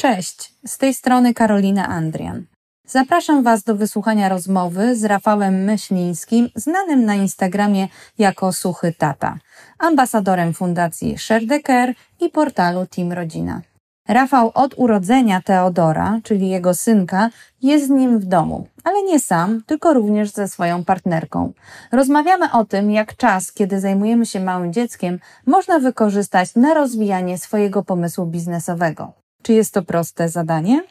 Cześć, z tej strony Karolina Andrian. Zapraszam Was do wysłuchania rozmowy z Rafałem Myślińskim, znanym na Instagramie jako Suchy Tata, ambasadorem Fundacji Care i portalu Team Rodzina. Rafał od urodzenia Teodora, czyli jego synka, jest z nim w domu, ale nie sam, tylko również ze swoją partnerką. Rozmawiamy o tym, jak czas, kiedy zajmujemy się małym dzieckiem, można wykorzystać na rozwijanie swojego pomysłu biznesowego. Czy jest to proste zadanie?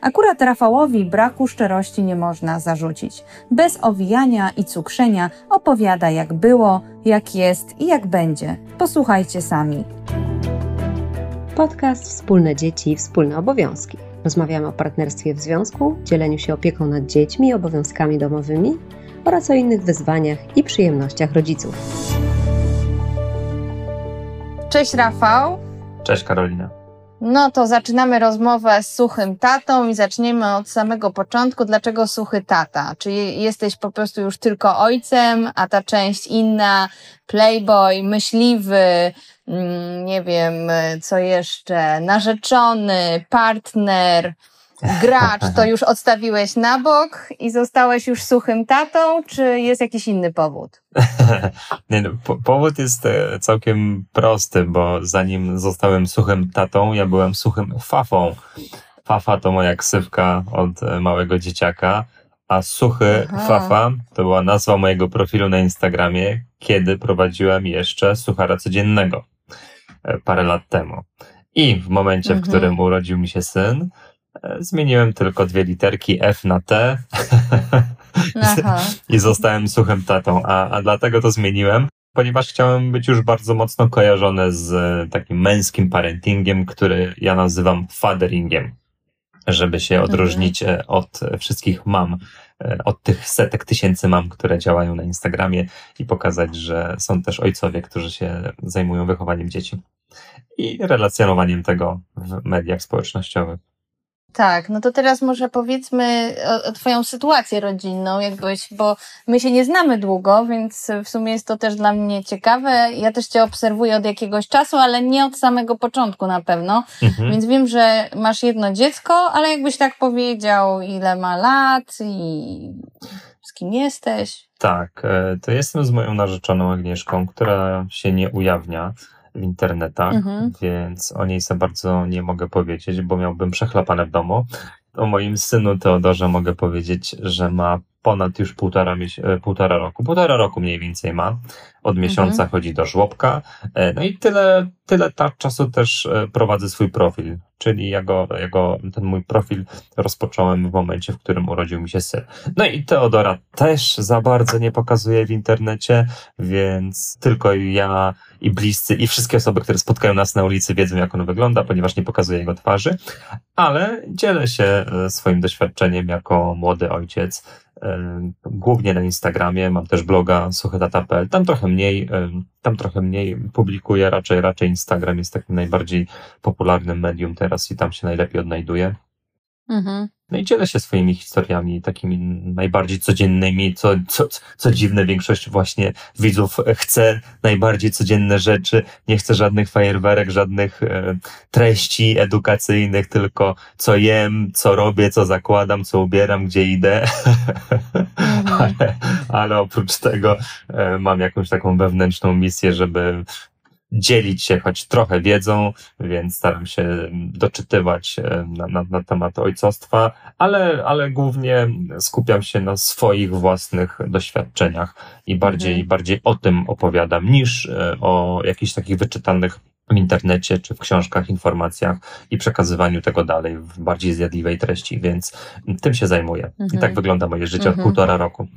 Akurat Rafałowi braku szczerości nie można zarzucić. Bez owijania i cukrzenia opowiada jak było, jak jest i jak będzie. Posłuchajcie sami. Podcast Wspólne Dzieci, Wspólne Obowiązki. Rozmawiamy o partnerstwie w związku, dzieleniu się opieką nad dziećmi, obowiązkami domowymi oraz o innych wyzwaniach i przyjemnościach rodziców. Cześć Rafał. Cześć Karolina. No to zaczynamy rozmowę z suchym tatą i zaczniemy od samego początku. Dlaczego suchy tata? Czy jesteś po prostu już tylko ojcem, a ta część inna, playboy, myśliwy, mm, nie wiem, co jeszcze, narzeczony, partner, gracz, to już odstawiłeś na bok i zostałeś już suchym tatą, czy jest jakiś inny powód? Nie, no, po powód jest e, całkiem prosty, bo zanim zostałem suchym tatą, ja byłem suchym fafą. Fafa to moja ksywka od e, małego dzieciaka, a suchy Aha. fafa to była nazwa mojego profilu na Instagramie, kiedy prowadziłem jeszcze suchara codziennego e, parę lat temu. I w momencie, mhm. w którym urodził mi się syn, Zmieniłem tylko dwie literki F na T i zostałem suchym tatą. A, a dlatego to zmieniłem, ponieważ chciałem być już bardzo mocno kojarzony z takim męskim parentingiem, który ja nazywam fatheringiem, żeby się mhm. odróżnić e, od wszystkich mam, e, od tych setek tysięcy mam, które działają na Instagramie i pokazać, że są też ojcowie, którzy się zajmują wychowaniem dzieci i relacjonowaniem tego w mediach społecznościowych. Tak, no to teraz może powiedzmy o, o, Twoją sytuację rodzinną, jakbyś, bo my się nie znamy długo, więc w sumie jest to też dla mnie ciekawe. Ja też Cię obserwuję od jakiegoś czasu, ale nie od samego początku na pewno. Mhm. Więc wiem, że masz jedno dziecko, ale jakbyś tak powiedział, ile ma lat i z kim jesteś? Tak, e, to jestem z moją narzeczoną Agnieszką, która się nie ujawnia w internetach, mhm. więc o niej za bardzo nie mogę powiedzieć, bo miałbym przechlapane w domu. O moim synu Teodorze mogę powiedzieć, że ma ponad już półtora, e, półtora roku. Półtora roku mniej więcej ma. Od miesiąca mhm. chodzi do żłobka. E, no i tyle, tyle tak czasu też e, prowadzę swój profil. Czyli ja go, ja go, ten mój profil rozpocząłem w momencie, w którym urodził mi się syn. No i Teodora też za bardzo nie pokazuje w internecie, więc tylko ja i bliscy i wszystkie osoby, które spotkają nas na ulicy wiedzą, jak on wygląda, ponieważ nie pokazuje jego twarzy, ale dzielę się swoim doświadczeniem jako młody ojciec głównie na Instagramie, mam też bloga suchydata.pl, tam trochę mniej, tam trochę mniej publikuję, raczej, raczej Instagram jest takim najbardziej popularnym medium teraz i tam się najlepiej odnajduję. Mhm. No i dzielę się swoimi historiami, takimi najbardziej codziennymi, co, co, co dziwne, większość właśnie widzów chce najbardziej codzienne rzeczy, nie chce żadnych fajerwerek, żadnych e, treści edukacyjnych, tylko co jem, co robię, co zakładam, co ubieram, gdzie idę. Mhm. ale, ale oprócz tego e, mam jakąś taką wewnętrzną misję, żeby dzielić się choć trochę wiedzą, więc staram się doczytywać e, na, na, na temat ojcostwa, ale, ale głównie skupiam się na swoich własnych doświadczeniach i bardziej, mhm. bardziej o tym opowiadam niż e, o jakichś takich wyczytanych w internecie czy w książkach, informacjach i przekazywaniu tego dalej w bardziej zjadliwej treści, więc tym się zajmuję. Mhm. I tak mhm. wygląda moje życie mhm. od półtora roku.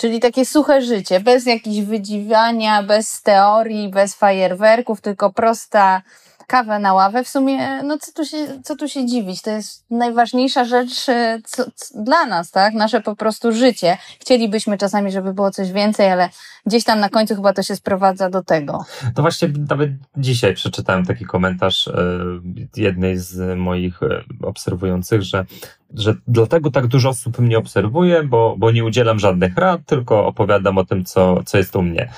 Czyli takie suche życie, bez jakichś wydziwiania, bez teorii, bez fajerwerków, tylko prosta kawa na ławę. W sumie, no co tu się, co tu się dziwić? To jest najważniejsza rzecz e, co, co, dla nas, tak? Nasze po prostu życie. Chcielibyśmy czasami, żeby było coś więcej, ale gdzieś tam na końcu chyba to się sprowadza do tego. No właśnie, nawet dzisiaj przeczytałem taki komentarz e, jednej z moich e, obserwujących, że że dlatego tak dużo osób mnie obserwuje, bo, bo nie udzielam żadnych rad, tylko opowiadam o tym, co, co jest u mnie.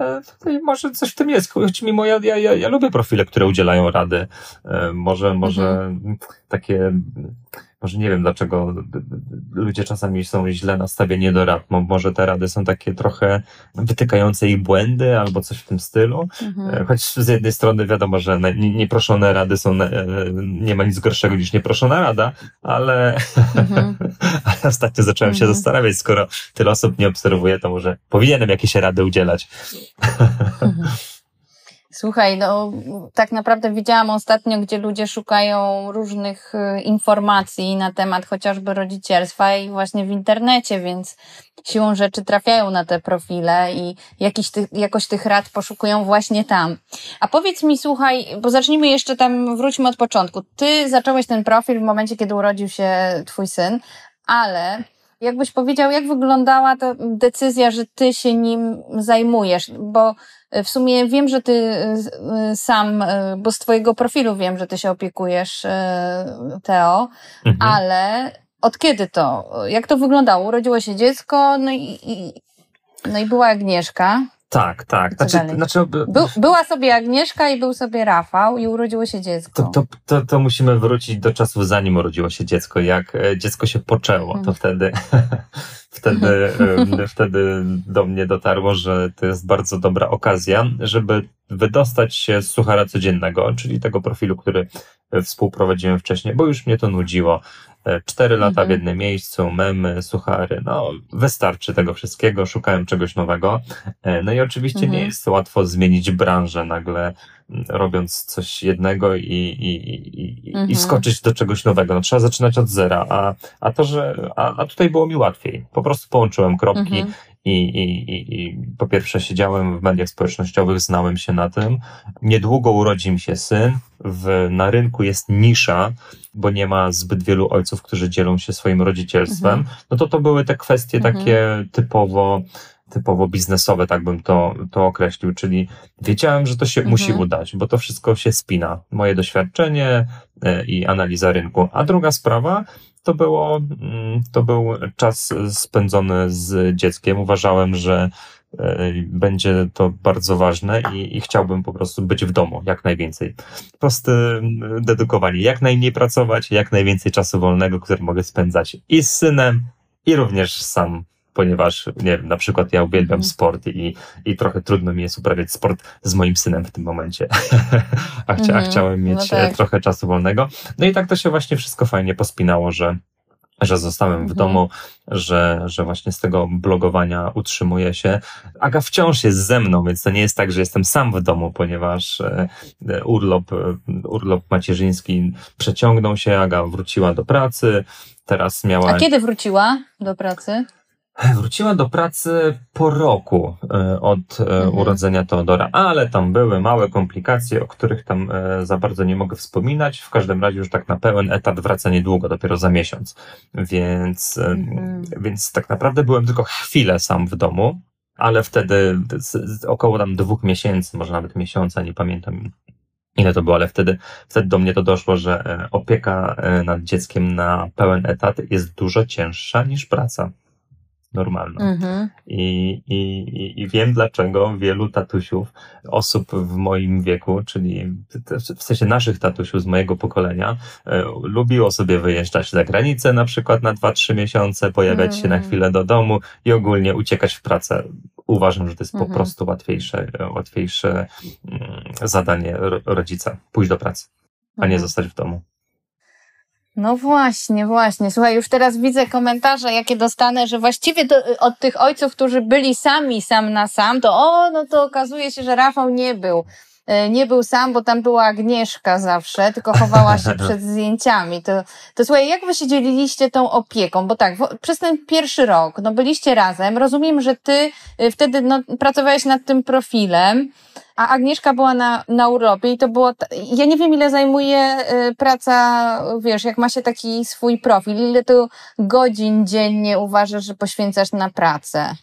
E, I może coś w tym jest, choć mimo ja, ja, ja, ja lubię profile, które udzielają rady. E, może, może mhm. takie może nie wiem, dlaczego ludzie czasami są źle nastawieni do rad. Może te rady są takie trochę wytykające ich błędy albo coś w tym stylu. Mhm. E, choć z jednej strony wiadomo, że nieproszone rady są, e, nie ma nic gorszego niż nieproszona rada, ale, mhm. ale ostatnio zacząłem mhm. się zastanawiać, skoro tyle osób nie obserwuje, to może powinienem jakieś rady udzielać. Mhm. Słuchaj, no tak naprawdę widziałam ostatnio, gdzie ludzie szukają różnych y, informacji na temat chociażby rodzicielstwa i właśnie w internecie, więc siłą rzeczy trafiają na te profile i jakiś ty, jakoś tych rad poszukują właśnie tam. A powiedz mi, słuchaj, bo zacznijmy jeszcze tam, wróćmy od początku. Ty zacząłeś ten profil w momencie, kiedy urodził się twój syn, ale jakbyś powiedział, jak wyglądała ta decyzja, że ty się nim zajmujesz? Bo w sumie wiem, że ty y, sam, y, bo z twojego profilu wiem, że ty się opiekujesz, Teo, mhm. ale od kiedy to? Jak to wyglądało? Urodziło się dziecko, no i, i no i była Agnieszka. Tak, tak. Znaczy, znaczy, By, była sobie Agnieszka i był sobie Rafał i urodziło się dziecko. To, to, to, to musimy wrócić do czasów, zanim urodziło się dziecko. Jak e, dziecko się poczęło, to mhm. wtedy, wtedy, wtedy do mnie dotarło, że to jest bardzo dobra okazja, żeby wydostać się z suchara codziennego, czyli tego profilu, który współprowadziłem wcześniej, bo już mnie to nudziło. Cztery lata mhm. w jednym miejscu, memy, suchary, no wystarczy tego wszystkiego, szukałem czegoś nowego. E, no i oczywiście mhm. nie jest łatwo zmienić branżę nagle, robiąc coś jednego i, i, i, mhm. i skoczyć do czegoś nowego. No, trzeba zaczynać od zera, a, a to, że, a, a tutaj było mi łatwiej. Po prostu połączyłem kropki mhm. i, i, i, i po pierwsze siedziałem w mediach społecznościowych, znałem się na tym. Niedługo urodzi mi się syn. W, na rynku jest nisza, bo nie ma zbyt wielu ojców, którzy dzielą się swoim rodzicielstwem. Mhm. No to to były te kwestie mhm. takie typowo typowo biznesowe, tak bym to, to określił, czyli wiedziałem, że to się mhm. musi udać, bo to wszystko się spina. Moje doświadczenie e, i analiza rynku. A druga sprawa to było, mm, to był czas spędzony z dzieckiem. Uważałem, że będzie to bardzo ważne i, i, chciałbym po prostu być w domu jak najwięcej. Prosty, mm, dedykowani, jak najmniej pracować, jak najwięcej czasu wolnego, który mogę spędzać i z synem, i również sam ponieważ nie wiem, na przykład ja uwielbiam mhm. sport i, i trochę trudno mi jest uprawiać sport z moim synem w tym momencie. a, chcia, a mhm. chciałem mieć no tak. trochę czasu wolnego. No i tak to się właśnie wszystko fajnie pospinało, że że zostałem w mhm. domu, że, że właśnie z tego blogowania utrzymuję się. Aga wciąż jest ze mną, więc to nie jest tak, że jestem sam w domu, ponieważ e, urlop, e, urlop macierzyński przeciągnął się, Aga wróciła do pracy, teraz miała... A kiedy wróciła do pracy? Wróciła do pracy po roku e, od e, mhm. urodzenia Teodora, ale tam były małe komplikacje, o których tam e, za bardzo nie mogę wspominać. W każdym razie już tak na pełen etat wraca niedługo, dopiero za miesiąc. Więc, mhm. więc tak naprawdę byłem tylko chwilę sam w domu, ale wtedy około tam dwóch miesięcy, może nawet miesiąca, nie pamiętam ile to było, ale wtedy, wtedy do mnie to doszło, że opieka nad dzieckiem na pełen etat jest dużo cięższa niż praca normalną. Mhm. I, i, I wiem, dlaczego wielu tatusiów, osób w moim wieku, czyli w sensie naszych tatusiów z mojego pokolenia, e, lubiło sobie wyjeżdżać za granicę na przykład na 2-3 miesiące, pojawiać mhm. się na mhm. chwilę do domu i ogólnie uciekać w pracę. Uważam, że to jest mhm. po prostu łatwiejsze, łatwiejsze mm, zadanie rodzica, pójść do pracy, a nie mhm. zostać w domu. No właśnie, właśnie. Słuchaj, już teraz widzę komentarze, jakie dostanę, że właściwie to, od tych ojców, którzy byli sami sam na sam, to o, no to okazuje się, że Rafał nie był. E, nie był sam, bo tam była Agnieszka zawsze, tylko chowała się przed zdjęciami. To, to słuchaj, jak wy się dzieliliście tą opieką? Bo tak, przez ten pierwszy rok, no byliście razem. Rozumiem, że ty y, wtedy no, pracowałeś nad tym profilem a Agnieszka była na, na urlopie i to było, ja nie wiem ile zajmuje y, praca, wiesz, jak ma się taki swój profil, ile tu godzin dziennie uważasz, że poświęcasz na pracę?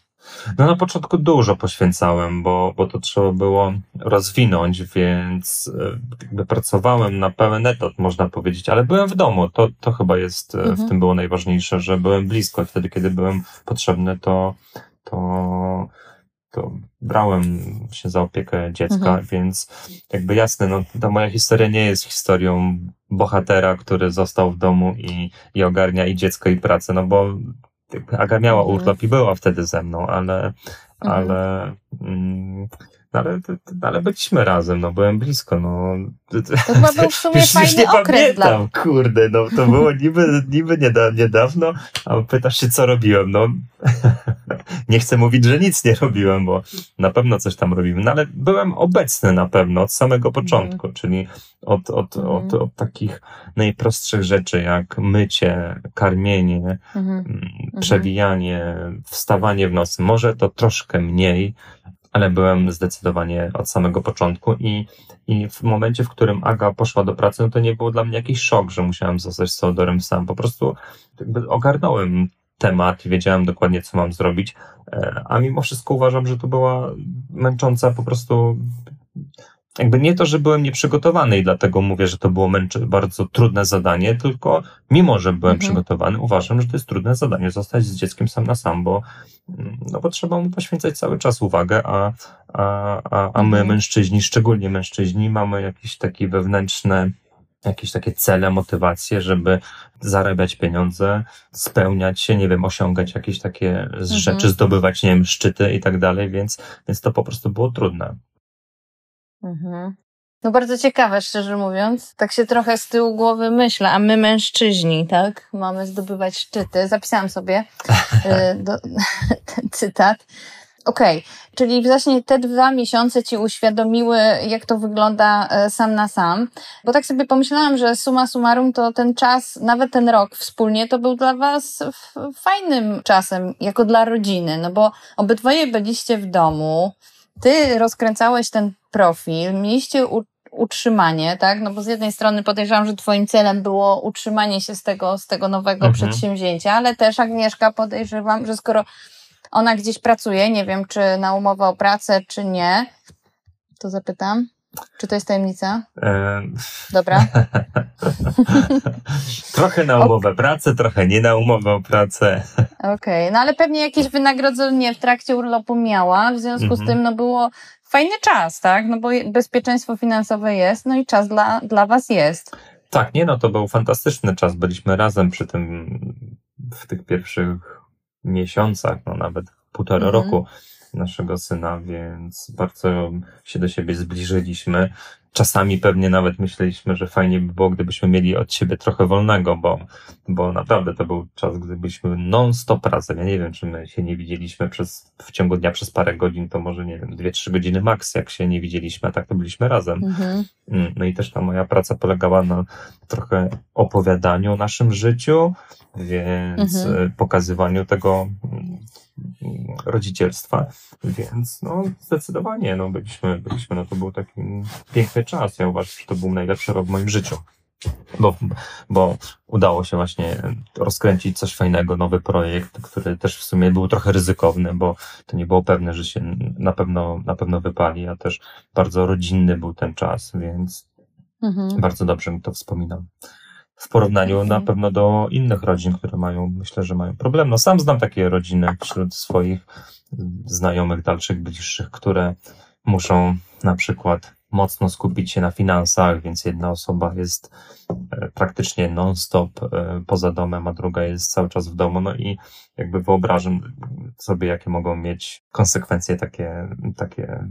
No na początku dużo poświęcałem, bo, bo to trzeba było rozwinąć, więc e, jakby pracowałem na pełen etat, można powiedzieć, ale byłem w domu. To, to chyba jest, e, mhm. w tym było najważniejsze, że byłem blisko. Wtedy, kiedy byłem potrzebny, to, to, to brałem się za opiekę dziecka, mhm. więc jakby jasne, no ta moja historia nie jest historią bohatera, który został w domu i, i ogarnia i dziecko i pracę, no bo Aga miała mhm. urlop i była wtedy ze mną, ale, mhm. ale, mm, ale, ale byliśmy razem, no byłem blisko, no. To chyba był w sumie już, fajny już nie okres pamiętam, dla... kurde, no to było niby, niby niedawno, a pytasz się, co robiłem, no. nie chcę mówić, że nic nie robiłem, bo na pewno coś tam robiłem, no ale byłem obecny na pewno od samego mhm. początku, mm. czyli od, od, mm. od, od, takich najprostszych rzeczy, jak mycie, karmienie, mm. przewijanie, wstawanie w nocy. Może to troszkę mniej, ale byłem zdecydowanie od samego początku i, i w momencie, w którym Aga poszła do pracy, no to nie był dla mnie jakiś szok, że musiałem zostać z Teodorem sam. Po prostu jakby ogarnąłem temat wiedziałem dokładnie, co mam zrobić, e, a mimo wszystko uważam, że to była męcząca po prostu jakby nie to, że byłem nieprzygotowany i dlatego mówię, że to było męczy, bardzo trudne zadanie, tylko mimo, że byłem mhm. przygotowany, uważam, że to jest trudne zadanie zostać z dzieckiem sam na sam, bo, no bo trzeba mu poświęcać cały czas uwagę, a, a, a, a my mhm. mężczyźni, szczególnie mężczyźni, mamy jakieś takie wewnętrzne jakieś takie cele, motywacje, żeby zarabiać pieniądze, spełniać się, nie wiem, osiągać jakieś takie mhm. rzeczy, zdobywać, nie wiem, szczyty i tak dalej, więc, więc to po prostu było trudne. Mhm. No bardzo ciekawe, szczerze mówiąc. Tak się trochę z tyłu głowy myślę, a my mężczyźni, tak? Mamy zdobywać szczyty. Zapisałam sobie y, do, ten cytat. Okej, okay. czyli właśnie te dwa miesiące ci uświadomiły, jak to wygląda e, sam na sam. Bo tak sobie pomyślałam, że suma summarum to ten czas, nawet ten rok wspólnie, to był dla was fajnym czasem, jako dla rodziny, no bo obydwoje byliście w domu, ty rozkręcałeś ten profil, mieliście utrzymanie, tak? No bo z jednej strony podejrzewam, że twoim celem było utrzymanie się z tego, z tego nowego mhm. przedsięwzięcia, ale też Agnieszka podejrzewam, że skoro ona gdzieś pracuje, nie wiem, czy na umowę o pracę, czy nie, to zapytam. Czy to jest tajemnica? Dobra. trochę na umowę o pracę, trochę nie na umowę o pracę. Okej, okay. no ale pewnie jakieś wynagrodzenie w trakcie urlopu miała, w związku mm -hmm. z tym no było fajny czas, tak? No bo bezpieczeństwo finansowe jest, no i czas dla, dla was jest. Tak, nie no, to był fantastyczny czas. Byliśmy razem przy tym, w tych pierwszych miesiącach, no nawet półtora mm -hmm. roku naszego syna, więc bardzo się do siebie zbliżyliśmy. Czasami pewnie nawet myśleliśmy, że fajnie by było, gdybyśmy mieli od siebie trochę wolnego, bo, bo naprawdę to był czas, gdybyśmy non-stop razem. Ja nie wiem, czy my się nie widzieliśmy przez, w ciągu dnia przez parę godzin, to może nie wiem, dwie, trzy godziny maks, jak się nie widzieliśmy, a tak to byliśmy razem. Mhm. Mm, no i też ta moja praca polegała na trochę opowiadaniu o naszym życiu, więc mhm. pokazywaniu tego rodzicielstwa, więc no zdecydowanie no, byliśmy, byliśmy, no to był taki piękny czas. Ja uważam, że to był najlepszy rok w moim życiu. Bo, bo udało się właśnie rozkręcić coś fajnego, nowy projekt, który też w sumie był trochę ryzykowny, bo to nie było pewne, że się na pewno, na pewno wypali, a też bardzo rodzinny był ten czas, więc mhm. bardzo dobrze mi to wspominam w porównaniu na mhm. pewno do innych rodzin, które mają, myślę, że mają problem. No sam znam takie rodziny wśród swoich znajomych, dalszych, bliższych, które muszą na przykład mocno skupić się na finansach, więc jedna osoba jest e, praktycznie non-stop e, poza domem, a druga jest cały czas w domu. No i jakby wyobrażam sobie, jakie mogą mieć konsekwencje takie, takie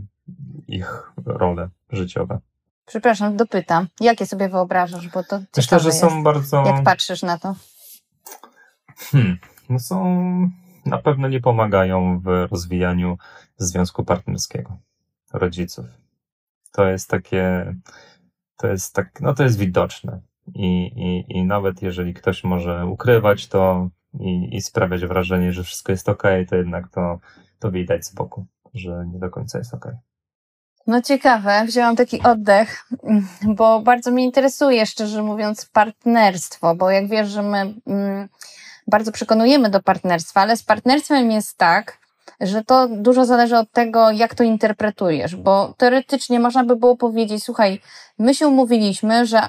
ich role życiowe. Przepraszam, dopytam. Jakie sobie wyobrażasz, bo to Myślę, że są jest, bardzo... Jak patrzysz na to? Hmm, no są... Na pewno nie pomagają w rozwijaniu związku partnerskiego rodziców. To jest takie... To jest tak... No to jest widoczne. I, i, i nawet jeżeli ktoś może ukrywać to i, i sprawiać wrażenie, że wszystko jest ok, to jednak to, to widać z boku, że nie do końca jest ok. No ciekawe, wzięłam taki oddech, bo bardzo mnie interesuje, szczerze mówiąc, partnerstwo, bo jak wiesz, że my mm, bardzo przekonujemy do partnerstwa, ale z partnerstwem jest tak, że to dużo zależy od tego, jak to interpretujesz, bo teoretycznie można by było powiedzieć, słuchaj, my się umówiliśmy, że,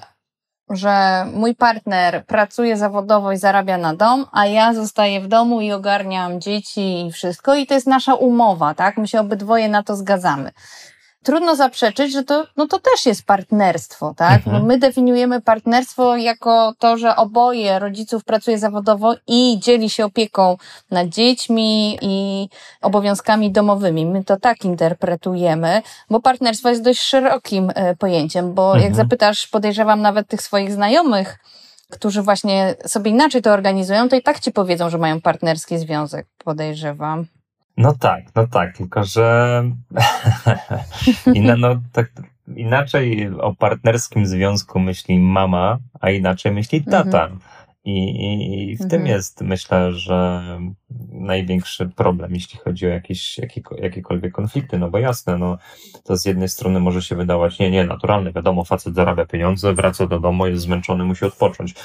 że mój partner pracuje zawodowo i zarabia na dom, a ja zostaję w domu i ogarniam dzieci i wszystko i to jest nasza umowa, tak? My się obydwoje na to zgadzamy trudno zaprzeczyć, że to, no to też jest partnerstwo, tak? Mhm. No my definiujemy partnerstwo jako to, że oboje rodziców pracuje zawodowo i dzieli się opieką nad dziećmi i obowiązkami domowymi. My to tak interpretujemy, bo partnerstwo jest dość szerokim e, pojęciem, bo mhm. jak zapytasz, podejrzewam nawet tych swoich znajomych, którzy właśnie sobie inaczej to organizują, to i tak ci powiedzą, że mają partnerski związek, podejrzewam. No tak, no tak, tylko że Inna, no, tak, inaczej o partnerskim związku myśli mama, a inaczej myśli tata. Mhm. I, i w mhm. tym jest, myślę, że największy problem, jeśli chodzi o jakieś, jakiekolwiek konflikty. No bo jasne, no, to z jednej strony może się wydawać, nie, nie, naturalne, wiadomo, facet zarabia pieniądze, wraca do domu, jest zmęczony, musi odpocząć,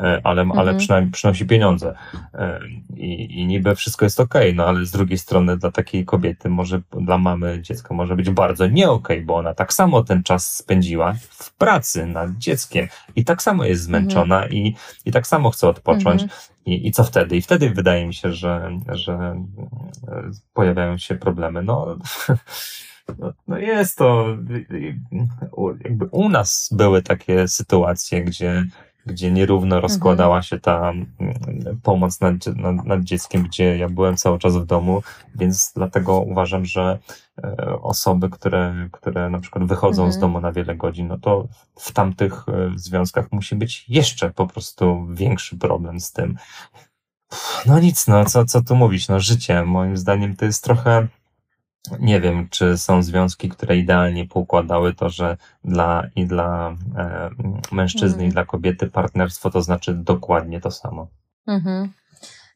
e, ale, mhm. ale przynajmniej przynosi pieniądze. E, I, I niby wszystko jest okej, okay, no ale z drugiej strony dla takiej kobiety, może dla mamy dziecko może być bardzo nie okej, okay, bo ona tak samo ten czas spędziła w pracy nad dzieckiem i tak samo jest zmęczona mhm. i, i tak samo chce odpocząć. Mhm. I, I co wtedy? I wtedy wydaje mi się, że, że e, pojawiają się problemy. No, no, no jest to, jakby u nas były takie sytuacje, gdzie gdzie nierówno rozkładała mhm. się ta pomoc nad, nad, nad, dzieckiem, gdzie ja byłem cały czas w domu, więc dlatego uważam, że osoby, które, które na przykład wychodzą mhm. z domu na wiele godzin, no to w tamtych e, związkach musi być jeszcze po prostu większy problem z tym. No nic, no co, co tu mówić, no życie moim zdaniem to jest trochę nie wiem, czy są związki, które idealnie poukładały to, że dla i dla e, mężczyzny, mhm. i dla kobiety partnerstwo to znaczy dokładnie to samo. Mhm.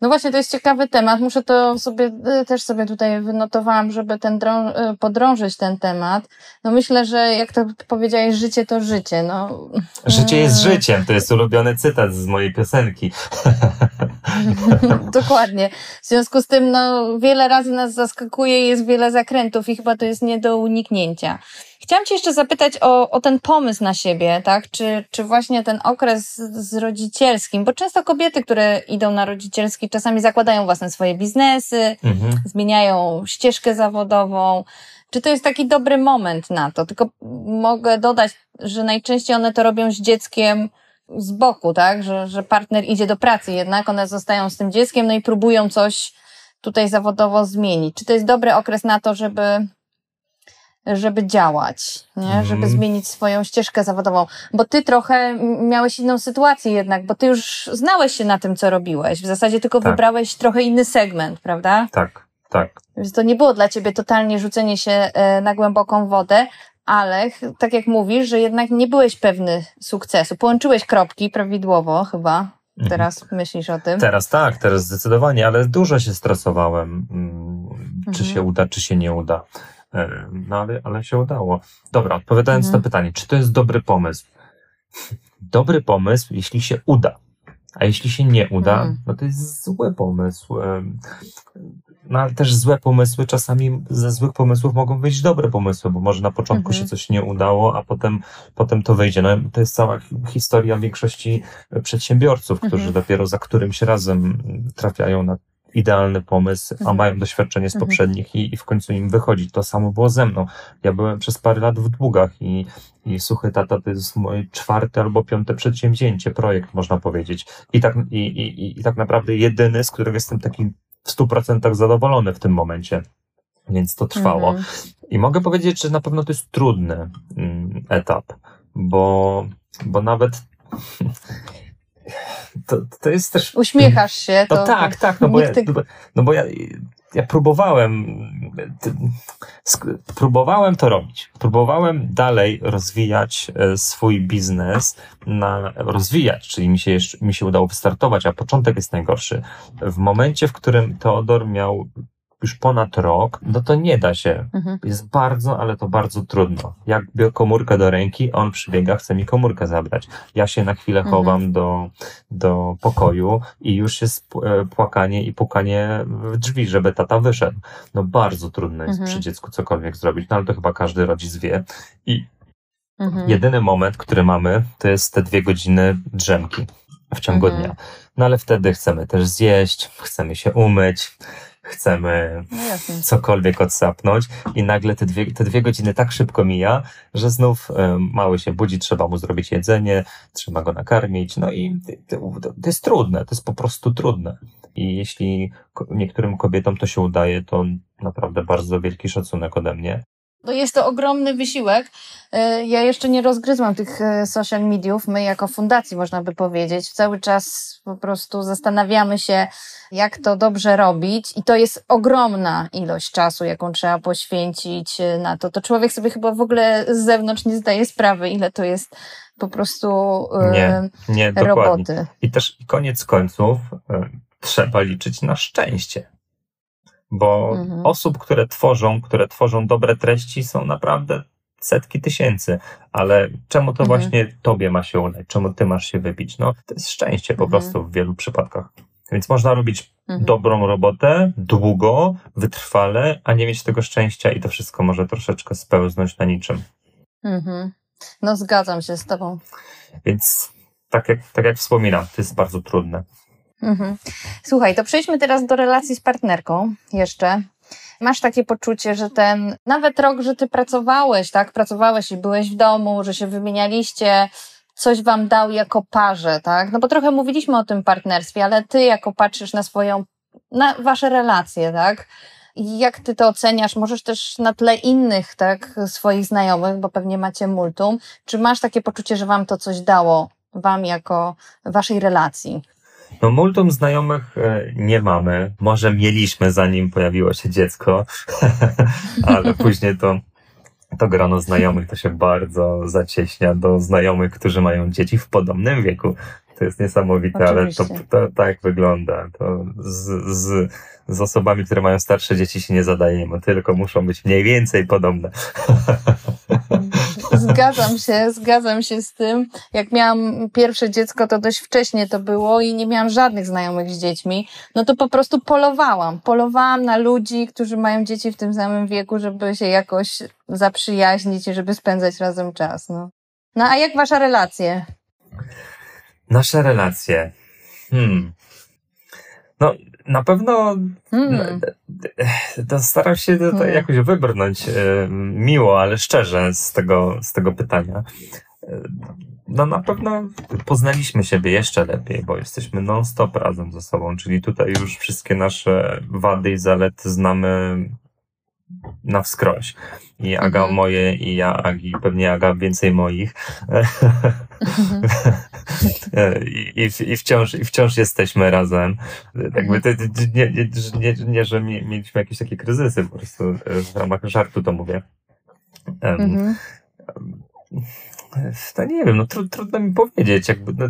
No właśnie, to jest ciekawy temat. Muszę to sobie, y, też sobie tutaj wynotowałam, żeby ten drą, y, podrążyć ten temat. No myślę, że jak to powiedziałeś, życie to życie. No. Życie jest mm. życiem. To jest ulubiony cytat z mojej piosenki. Dokładnie. W związku z tym, no, wiele razy nas zaskakuje, jest wiele zakrętów i chyba to jest nie do uniknięcia. Chciałam Cię jeszcze zapytać o, o ten pomysł na siebie, tak? Czy, czy właśnie ten okres z rodzicielskim, bo często kobiety, które idą na rodzicielski, czasami zakładają własne swoje biznesy, mhm. zmieniają ścieżkę zawodową. Czy to jest taki dobry moment na to? Tylko mogę dodać, że najczęściej one to robią z dzieckiem z boku, tak? Że, że partner idzie do pracy jednak, one zostają z tym dzieckiem, no i próbują coś tutaj zawodowo zmienić. Czy to jest dobry okres na to, żeby żeby działać, nie? żeby mm. zmienić swoją ścieżkę zawodową. Bo ty trochę miałeś inną sytuację jednak, bo ty już znałeś się na tym, co robiłeś. W zasadzie tylko tak. wybrałeś trochę inny segment, prawda? Tak, tak. Więc to nie było dla ciebie totalnie rzucenie się e, na głęboką wodę, ale tak jak mówisz, że jednak nie byłeś pewny sukcesu. Połączyłeś kropki prawidłowo chyba. Mhm. Teraz mhm. myślisz o tym? Teraz tak, teraz zdecydowanie, ale dużo się stresowałem. Mm, czy mhm. się uda, czy się nie uda. E, no ale, ale się udało. Dobra, odpowiadając mhm. na pytanie, czy to jest dobry pomysł? Dobry pomysł, jeśli się uda. A jeśli się nie uda, mhm. no to jest zły pomysł. E, no ale też złe pomysły, czasami ze złych pomysłów mogą wyjść dobre pomysły, bo może na początku mhm. się coś nie udało, a potem, potem to wyjdzie. No, to jest cała historia większości przedsiębiorców, którzy mhm. dopiero za którymś razem trafiają na idealny pomysł, a mhm. mają doświadczenie z mhm. poprzednich i, i w końcu im wychodzi. To samo było ze mną. Ja byłem przez parę lat w długach i, i Suchy Tata to jest moje czwarte albo piąte przedsięwzięcie, projekt można powiedzieć. I tak, i, i, i tak naprawdę jedyny, z którego jestem taki w stu procentach zadowolony w tym momencie. Więc to trwało. Mhm. I mogę powiedzieć, że na pewno to jest trudny mm, etap, bo, bo nawet to, to jest też. Uśmiechasz się. No to, tak, tak, no bo, ja, no bo ja, ja próbowałem, próbowałem to robić. Próbowałem dalej rozwijać e, swój biznes, na, rozwijać, czyli mi się, jeszcze, mi się udało wystartować, a początek jest najgorszy. W momencie, w którym Teodor miał już ponad rok, no to nie da się. Mhm. Jest bardzo, ale to bardzo trudno. Jak biorę komórkę do ręki, on przybiega, chce mi komórkę zabrać. Ja się na chwilę mhm. chowam do, do pokoju i już jest płakanie i pukanie w drzwi, żeby tata wyszedł. No bardzo trudno jest mhm. przy dziecku cokolwiek zrobić, no ale to chyba każdy rodzic wie. I mhm. jedyny moment, który mamy, to jest te dwie godziny drzemki w ciągu mhm. dnia. No ale wtedy chcemy też zjeść, chcemy się umyć, chcemy no cokolwiek odsapnąć i nagle te dwie, te dwie godziny tak szybko mija, że znów mały się budzi, trzeba mu zrobić jedzenie, trzeba go nakarmić, no i to, to jest trudne, to jest po prostu trudne. I jeśli niektórym kobietom to się udaje, to naprawdę bardzo wielki szacunek ode mnie. To jest to ogromny wysiłek. E, ja jeszcze nie rozgryzłam tych e, social mediów. My jako fundacji, można by powiedzieć, cały czas po prostu zastanawiamy się, jak to dobrze robić i to jest ogromna ilość czasu, jaką trzeba poświęcić e, na to. To człowiek sobie chyba w ogóle z zewnątrz nie zdaje sprawy, ile to jest po prostu nie, nie, roboty. Dokładnie. I też koniec końców trzeba liczyć na szczęście bo mhm. osób, które tworzą, które tworzą dobre treści są naprawdę setki tysięcy, ale czemu to mhm. właśnie tobie ma się udać? Czemu ty masz się wybić? No, to jest szczęście po mhm. prostu w wielu przypadkach. Więc można robić mhm. dobrą robotę, długo, wytrwale, a nie mieć tego szczęścia i to wszystko może troszeczkę spełznąć na niczym. Mhm. No, zgadzam się z tobą. Więc tak jak, tak jak wspominam, to jest bardzo trudne. Mhm. Słuchaj, to przejdźmy teraz do relacji z partnerką jeszcze. Masz takie poczucie, że ten, nawet rok, że ty pracowałeś, tak? Pracowałeś i byłeś w domu, że się wymienialiście, coś wam dał jako parze, tak? No bo trochę mówiliśmy o tym partnerstwie, ale ty jako patrzysz na swoją, na wasze relacje, tak? Jak ty to oceniasz? Możesz też na tle innych, tak, swoich znajomych, bo pewnie macie multum. Czy masz takie poczucie, że wam to coś dało, wam jako waszej relacji? No multum znajomych e, nie mamy. Może mieliśmy zanim pojawiło się dziecko, ale później to to grono znajomych to się bardzo zacieśnia do znajomych, którzy mają dzieci w podobnym wieku. To jest niesamowite, Oczywiście. ale to, to tak wygląda. To z, z, z osobami, które mają starsze dzieci się nie zadajemy, tylko muszą być mniej więcej podobne. Zgadzam się, zgadzam się z tym. Jak miałam pierwsze dziecko, to dość wcześnie to było i nie miałam żadnych znajomych z dziećmi. No to po prostu polowałam. Polowałam na ludzi, którzy mają dzieci w tym samym wieku, żeby się jakoś zaprzyjaźnić i żeby spędzać razem czas. No, no a jak wasza relacje? Nasze relacje. Hmm. No, na pewno hmm. to staram się to, to hmm. jakoś wybrnąć e, miło, ale szczerze z tego, z tego pytania. E, no na pewno poznaliśmy siebie jeszcze lepiej, bo jesteśmy non-stop razem ze sobą, czyli tutaj już wszystkie nasze wady i zalety znamy na wskroś. I Aga mhm. moje i ja Agi, pewnie Aga więcej moich. Mhm. I, i, I, wciąż, I wciąż jesteśmy razem. Jakby to, nie, nie, nie, nie, że mieliśmy jakieś takie kryzysy, po prostu w ramach żartu to mówię. Um, to nie wiem, no tru, trudno mi powiedzieć, jakby no,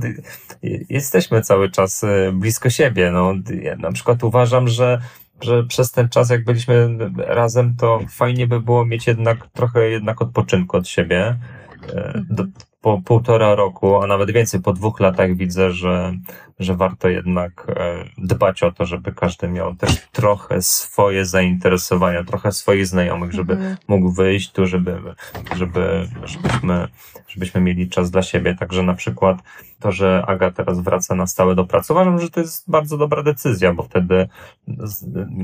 jesteśmy cały czas e, blisko siebie. No, ja na przykład uważam, że że przez ten czas, jak byliśmy razem, to fajnie by było mieć jednak trochę jednak odpoczynku od siebie. E, do, po półtora roku, a nawet więcej, po dwóch latach widzę, że, że warto jednak e, dbać o to, żeby każdy miał też trochę swoje zainteresowania, trochę swoich znajomych, żeby mhm. mógł wyjść tu, żeby, żeby, żebyśmy, żebyśmy mieli czas dla siebie. Także na przykład to, że Aga teraz wraca na stałe do pracy, uważam, że to jest bardzo dobra decyzja, bo wtedy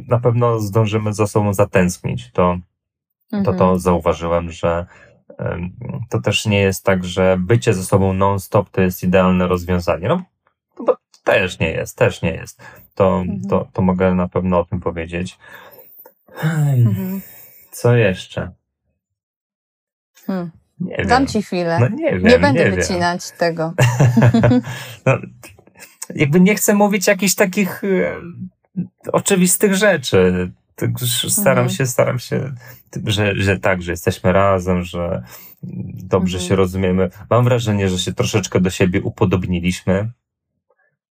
na pewno zdążymy za sobą zatęsknić. To, to, to mhm. zauważyłem, że to też nie jest tak, że bycie ze sobą non-stop to jest idealne rozwiązanie. No, bo też nie jest, też nie jest. To, mhm. to, to mogę na pewno o tym powiedzieć. Mhm. Co jeszcze? Hmm. Nie Dam wiem. ci chwilę. No nie wiem. Nie będę nie wycinać wiem. tego. no, jakby nie chcę mówić jakichś takich e, oczywistych rzeczy. Staram mhm. się, staram się, że, że tak, że jesteśmy razem, że dobrze mhm. się rozumiemy. Mam wrażenie, że się troszeczkę do siebie upodobniliśmy.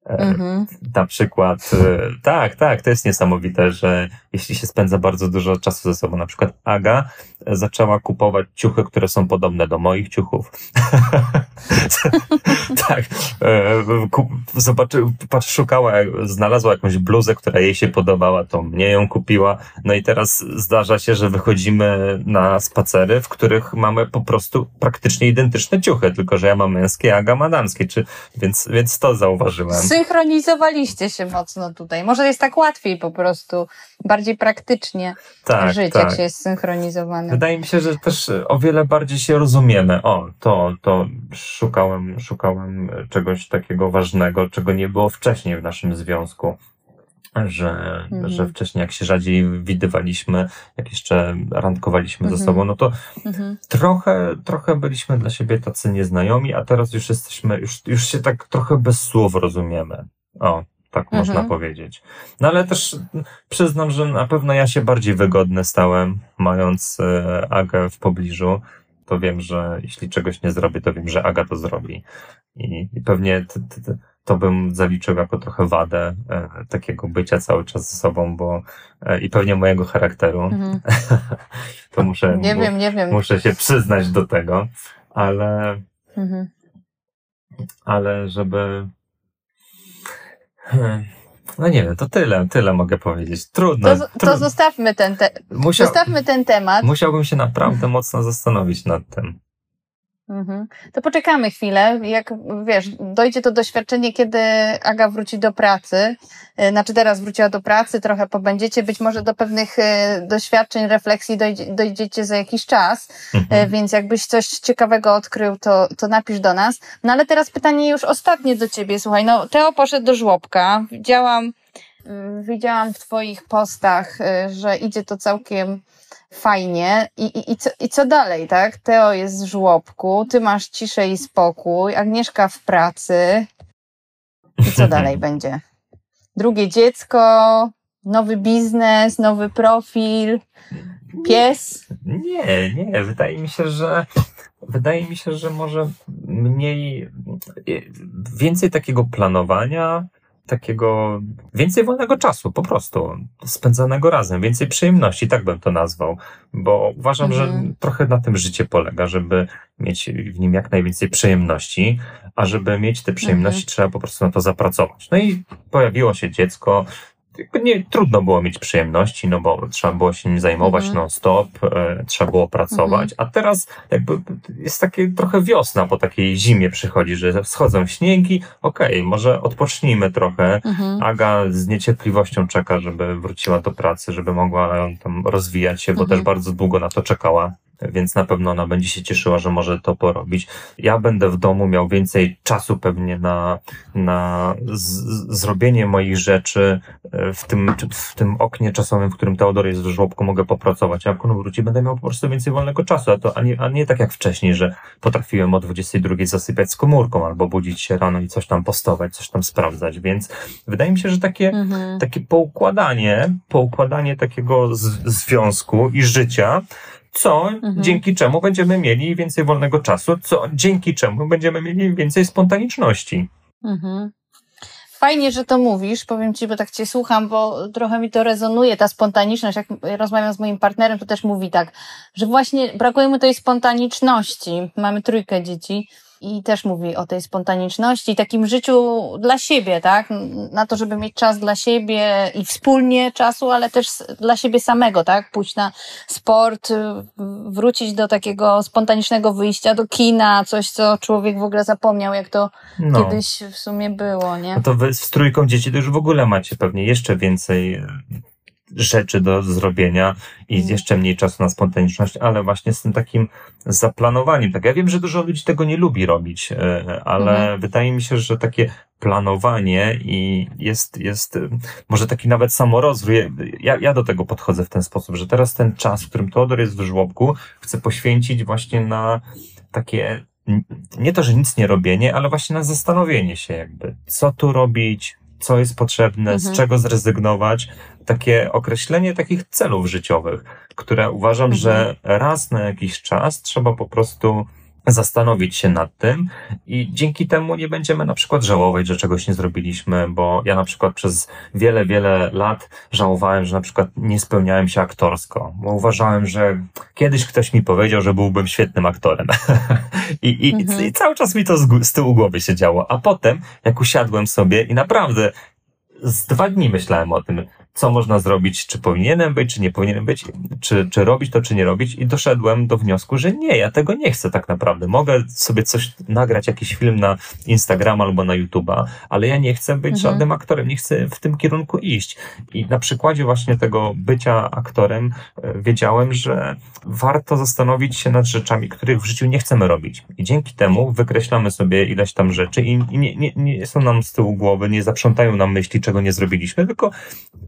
Mhm. Na przykład, e, tak, tak, to jest niesamowite, że jeśli się spędza bardzo dużo czasu ze sobą, na przykład Aga zaczęła kupować ciuchy, które są podobne do moich ciuchów. tak, e, zobaczy, szukała, znalazła jakąś bluzę, która jej się podobała, to mnie ją kupiła. No i teraz zdarza się, że wychodzimy na spacery, w których mamy po prostu praktycznie identyczne ciuchy, tylko że ja mam męskie, Aga ma damskie, czy, więc, więc to zauważyłem zsynchronizowaliście się mocno tutaj. Może jest tak łatwiej po prostu, bardziej praktycznie tak, żyć, tak. jak się jest synchronizowany. Wydaje mi się, że też o wiele bardziej się rozumiemy. O, to, to szukałem, szukałem czegoś takiego ważnego, czego nie było wcześniej w naszym związku że, mhm. że wcześniej jak się rzadziej widywaliśmy, jak jeszcze randkowaliśmy mhm. ze sobą, no to mhm. trochę, trochę byliśmy dla siebie tacy nieznajomi, a teraz już jesteśmy, już, już się tak trochę bez słów rozumiemy. O, tak mhm. można powiedzieć. No ale też przyznam, że na pewno ja się bardziej wygodny stałem, mając e, Agę w pobliżu. To wiem, że jeśli czegoś nie zrobię, to wiem, że Aga to zrobi. I, i pewnie t, t, t, to bym zaliczył jako trochę wadę e, takiego bycia cały czas ze sobą, bo e, i pewnie mojego charakteru. Mhm. to muszę, nie wiem, nie wiem. muszę się przyznać do tego, ale, mhm. ale żeby, hmm, no nie wiem, to tyle, tyle mogę powiedzieć. Trudno. To, to zostawmy, ten te, Musiał, zostawmy ten temat. Musiałbym się naprawdę mocno zastanowić nad tym. Mhm. To poczekamy chwilę, jak wiesz, dojdzie to doświadczenie, kiedy Aga wróci do pracy, e, znaczy teraz wróciła do pracy, trochę pobędziecie, być może do pewnych e, doświadczeń, refleksji dojdzie, dojdziecie za jakiś czas, mhm. więc jakbyś coś ciekawego odkrył, to, to napisz do nas. No ale teraz pytanie już ostatnie do ciebie, słuchaj, no Teo poszedł do żłobka, widziałam, mm, widziałam w twoich postach, że idzie to całkiem fajnie. I, i, i, co, I co dalej, tak? Teo jest w żłobku, ty masz ciszę i spokój, Agnieszka w pracy. I co dalej będzie? Drugie dziecko, nowy biznes, nowy profil, pies? Nie, nie, wydaje mi się, że wydaje mi się, że może mniej, więcej takiego planowania, takiego więcej wolnego czasu, po prostu spędzanego razem, więcej przyjemności, tak bym to nazwał, bo uważam, mhm. że trochę na tym życie polega, żeby mieć w nim jak najwięcej przyjemności, a żeby mieć te przyjemności, mhm. trzeba po prostu na to zapracować. No i pojawiło się dziecko, nie trudno było mieć przyjemności, no bo trzeba było się nim zajmować mhm. non-stop, e, trzeba było pracować, mhm. a teraz jakby jest takie trochę wiosna po takiej zimie przychodzi, że schodzą śniegi, okej, okay, może odpocznijmy trochę. Mhm. Aga z niecierpliwością czeka, żeby wróciła do pracy, żeby mogła tam rozwijać się, bo też bardzo długo na to czekała więc na pewno ona będzie się cieszyła, że może to porobić. Ja będę w domu miał więcej czasu pewnie na, na zrobienie moich rzeczy e, w tym, w tym oknie czasowym, w którym Teodor jest w żłobku, mogę popracować. A jak on wróci, będę miał po prostu więcej wolnego czasu, a, to, a, nie, a nie tak jak wcześniej, że potrafiłem o 22 zasypiać z komórką albo budzić się rano i coś tam postować, coś tam sprawdzać, więc wydaje mi się, że takie, mhm. takie poukładanie, poukładanie takiego związku i życia co mhm. dzięki czemu będziemy mieli więcej wolnego czasu, co dzięki czemu będziemy mieli więcej spontaniczności. Mhm. Fajnie, że to mówisz, powiem Ci, bo tak Cię słucham, bo trochę mi to rezonuje, ta spontaniczność. Jak rozmawiam z moim partnerem, to też mówi tak, że właśnie brakuje mu tej spontaniczności. Mamy trójkę dzieci i też mówi o tej spontaniczności, takim życiu dla siebie, tak? Na to, żeby mieć czas dla siebie i wspólnie czasu, ale też dla siebie samego, tak? Pójść na sport, wrócić do takiego spontanicznego wyjścia do kina, coś, co człowiek w ogóle zapomniał, jak to no. kiedyś w sumie było, nie? No to wy z trójką dzieci to już w ogóle macie pewnie jeszcze więcej rzeczy do zrobienia i mm. jeszcze mniej czasu na spontaniczność, ale właśnie z tym takim zaplanowaniem. Tak, ja wiem, że dużo ludzi tego nie lubi robić, e, ale mm. wydaje mi się, że takie planowanie i jest, jest może taki nawet samorozwój. Ja, ja do tego podchodzę w ten sposób, że teraz ten czas, w którym Teodor jest w żłobku, chcę poświęcić właśnie na takie nie to, że nic nie robienie, ale właśnie na zastanowienie się jakby, co tu robić, co jest potrzebne, mhm. z czego zrezygnować. Takie określenie takich celów życiowych, które uważam, mhm. że raz na jakiś czas trzeba po prostu zastanowić się nad tym i dzięki temu nie będziemy na przykład żałować, że czegoś nie zrobiliśmy, bo ja na przykład przez wiele, wiele lat żałowałem, że na przykład nie spełniałem się aktorsko, bo uważałem, że kiedyś ktoś mi powiedział, że byłbym świetnym aktorem. I, i, mhm. I, cały czas mi to z, z tyłu głowy się działo. A potem, jak usiadłem sobie i naprawdę z dwa dni myślałem o tym, co można zrobić, czy powinienem być, czy nie powinienem być, czy, czy robić to, czy nie robić i doszedłem do wniosku, że nie, ja tego nie chcę tak naprawdę. Mogę sobie coś nagrać, jakiś film na Instagram albo na YouTube'a, ale ja nie chcę być mhm. żadnym aktorem, nie chcę w tym kierunku iść. I na przykładzie właśnie tego bycia aktorem e, wiedziałem, że warto zastanowić się nad rzeczami, których w życiu nie chcemy robić. I dzięki temu wykreślamy sobie ileś tam rzeczy i nie, nie, nie są nam z tyłu głowy, nie zaprzątają nam myśli, czego nie zrobiliśmy, tylko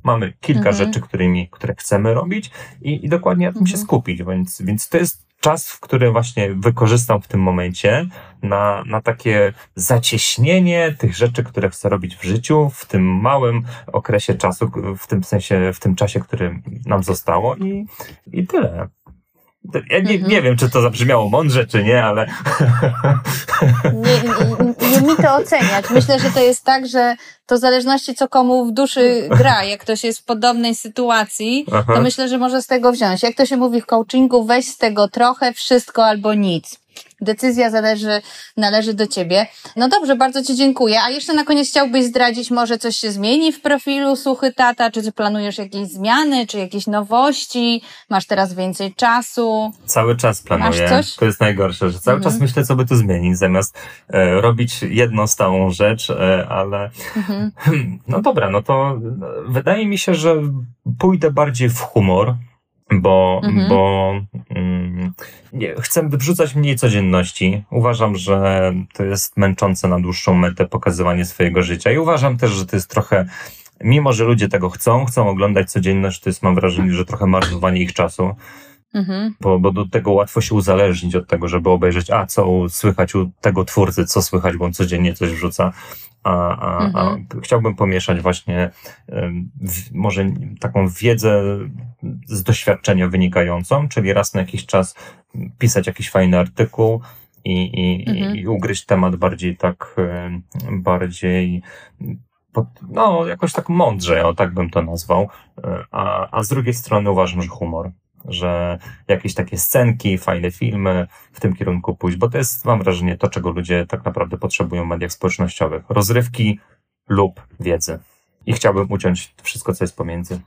mamy kilka mhm. rzeczy, którymi, które chcemy robić i, i dokładnie na tym mhm. się skupić, więc, więc to jest czas, w który właśnie wykorzystam w tym momencie na, na takie zacieśnienie tych rzeczy, które chcę robić w życiu, w tym małym okresie czasu, w tym sensie, w tym czasie, który nam zostało i, i tyle. Ja nie, mhm. nie wiem, czy to zabrzmiało mądrze, czy nie, ale. Nie, nie, nie, mi to oceniać. Myślę, że to jest tak, że to w zależności co komu w duszy gra, jak ktoś jest w podobnej sytuacji, Aha. to myślę, że może z tego wziąć. Jak to się mówi w coachingu, weź z tego trochę, wszystko albo nic. Decyzja zależy, należy do ciebie. No dobrze, bardzo ci dziękuję. A jeszcze na koniec chciałbyś zdradzić, może coś się zmieni w profilu Suchy Tata? Czy ty planujesz jakieś zmiany, czy jakieś nowości? Masz teraz więcej czasu? Cały czas planuję. To jest najgorsze, że cały mhm. czas myślę, co by tu zmienić, zamiast e, robić jedną stałą rzecz, e, ale mhm. no dobra, no to wydaje mi się, że pójdę bardziej w humor bo, mhm. bo mm, nie, chcę wrzucać mniej codzienności. Uważam, że to jest męczące na dłuższą metę pokazywanie swojego życia i uważam też, że to jest trochę, mimo że ludzie tego chcą, chcą oglądać codzienność, to jest mam wrażenie, że trochę marnowanie ich czasu. Mhm. Bo, bo do tego łatwo się uzależnić od tego, żeby obejrzeć, a co słychać u tego twórcy, co słychać, bo on codziennie coś wrzuca. A, a, mhm. a chciałbym pomieszać właśnie w, może taką wiedzę z doświadczenia wynikającą, czyli raz na jakiś czas pisać jakiś fajny artykuł i, i, mhm. i ugryźć temat bardziej tak, bardziej pod, no, jakoś tak mądrze, o tak bym to nazwał. E, a, a z drugiej strony uważam, że humor że jakieś takie scenki, fajne filmy w tym kierunku pójść, bo to jest, mam wrażenie, to, czego ludzie tak naprawdę potrzebują w mediach społecznościowych. Rozrywki lub wiedzy. I chciałbym uciąć wszystko, co jest pomiędzy.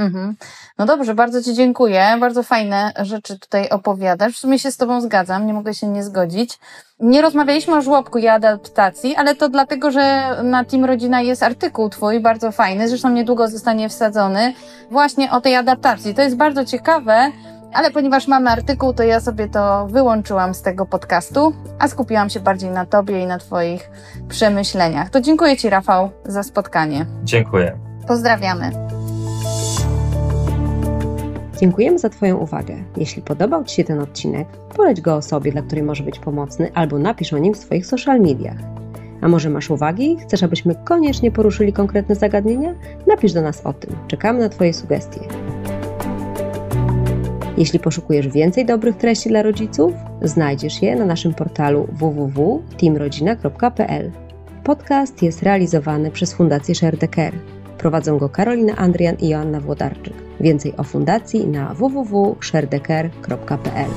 Mhm. No dobrze, bardzo Ci dziękuję. Bardzo fajne rzeczy tutaj opowiadasz. W sumie się z Tobą zgadzam, nie mogę się nie zgodzić. Nie rozmawialiśmy o żłobku i adaptacji, ale to dlatego, że na Team Rodzina jest artykuł Twój, bardzo fajny, zresztą niedługo zostanie wsadzony, właśnie o tej adaptacji. To jest bardzo ciekawe, ale ponieważ mamy artykuł, to ja sobie to wyłączyłam z tego podcastu, a skupiłam się bardziej na Tobie i na Twoich przemyśleniach. To dziękuję Ci, Rafał, za spotkanie. Dziękuję. Pozdrawiamy. Dziękujemy za Twoją uwagę. Jeśli podobał Ci się ten odcinek, poleć go osobie, dla której może być pomocny, albo napisz o nim w swoich social mediach. A może masz uwagi? Chcesz, abyśmy koniecznie poruszyli konkretne zagadnienia? Napisz do nas o tym. Czekamy na Twoje sugestie. Jeśli poszukujesz więcej dobrych treści dla rodziców, znajdziesz je na naszym portalu www.teamrodzina.pl. Podcast jest realizowany przez Fundację Share the Care. Prowadzą go Karolina Andrian i Joanna Włodarczyk. Więcej o fundacji na www.sherdecker.pl.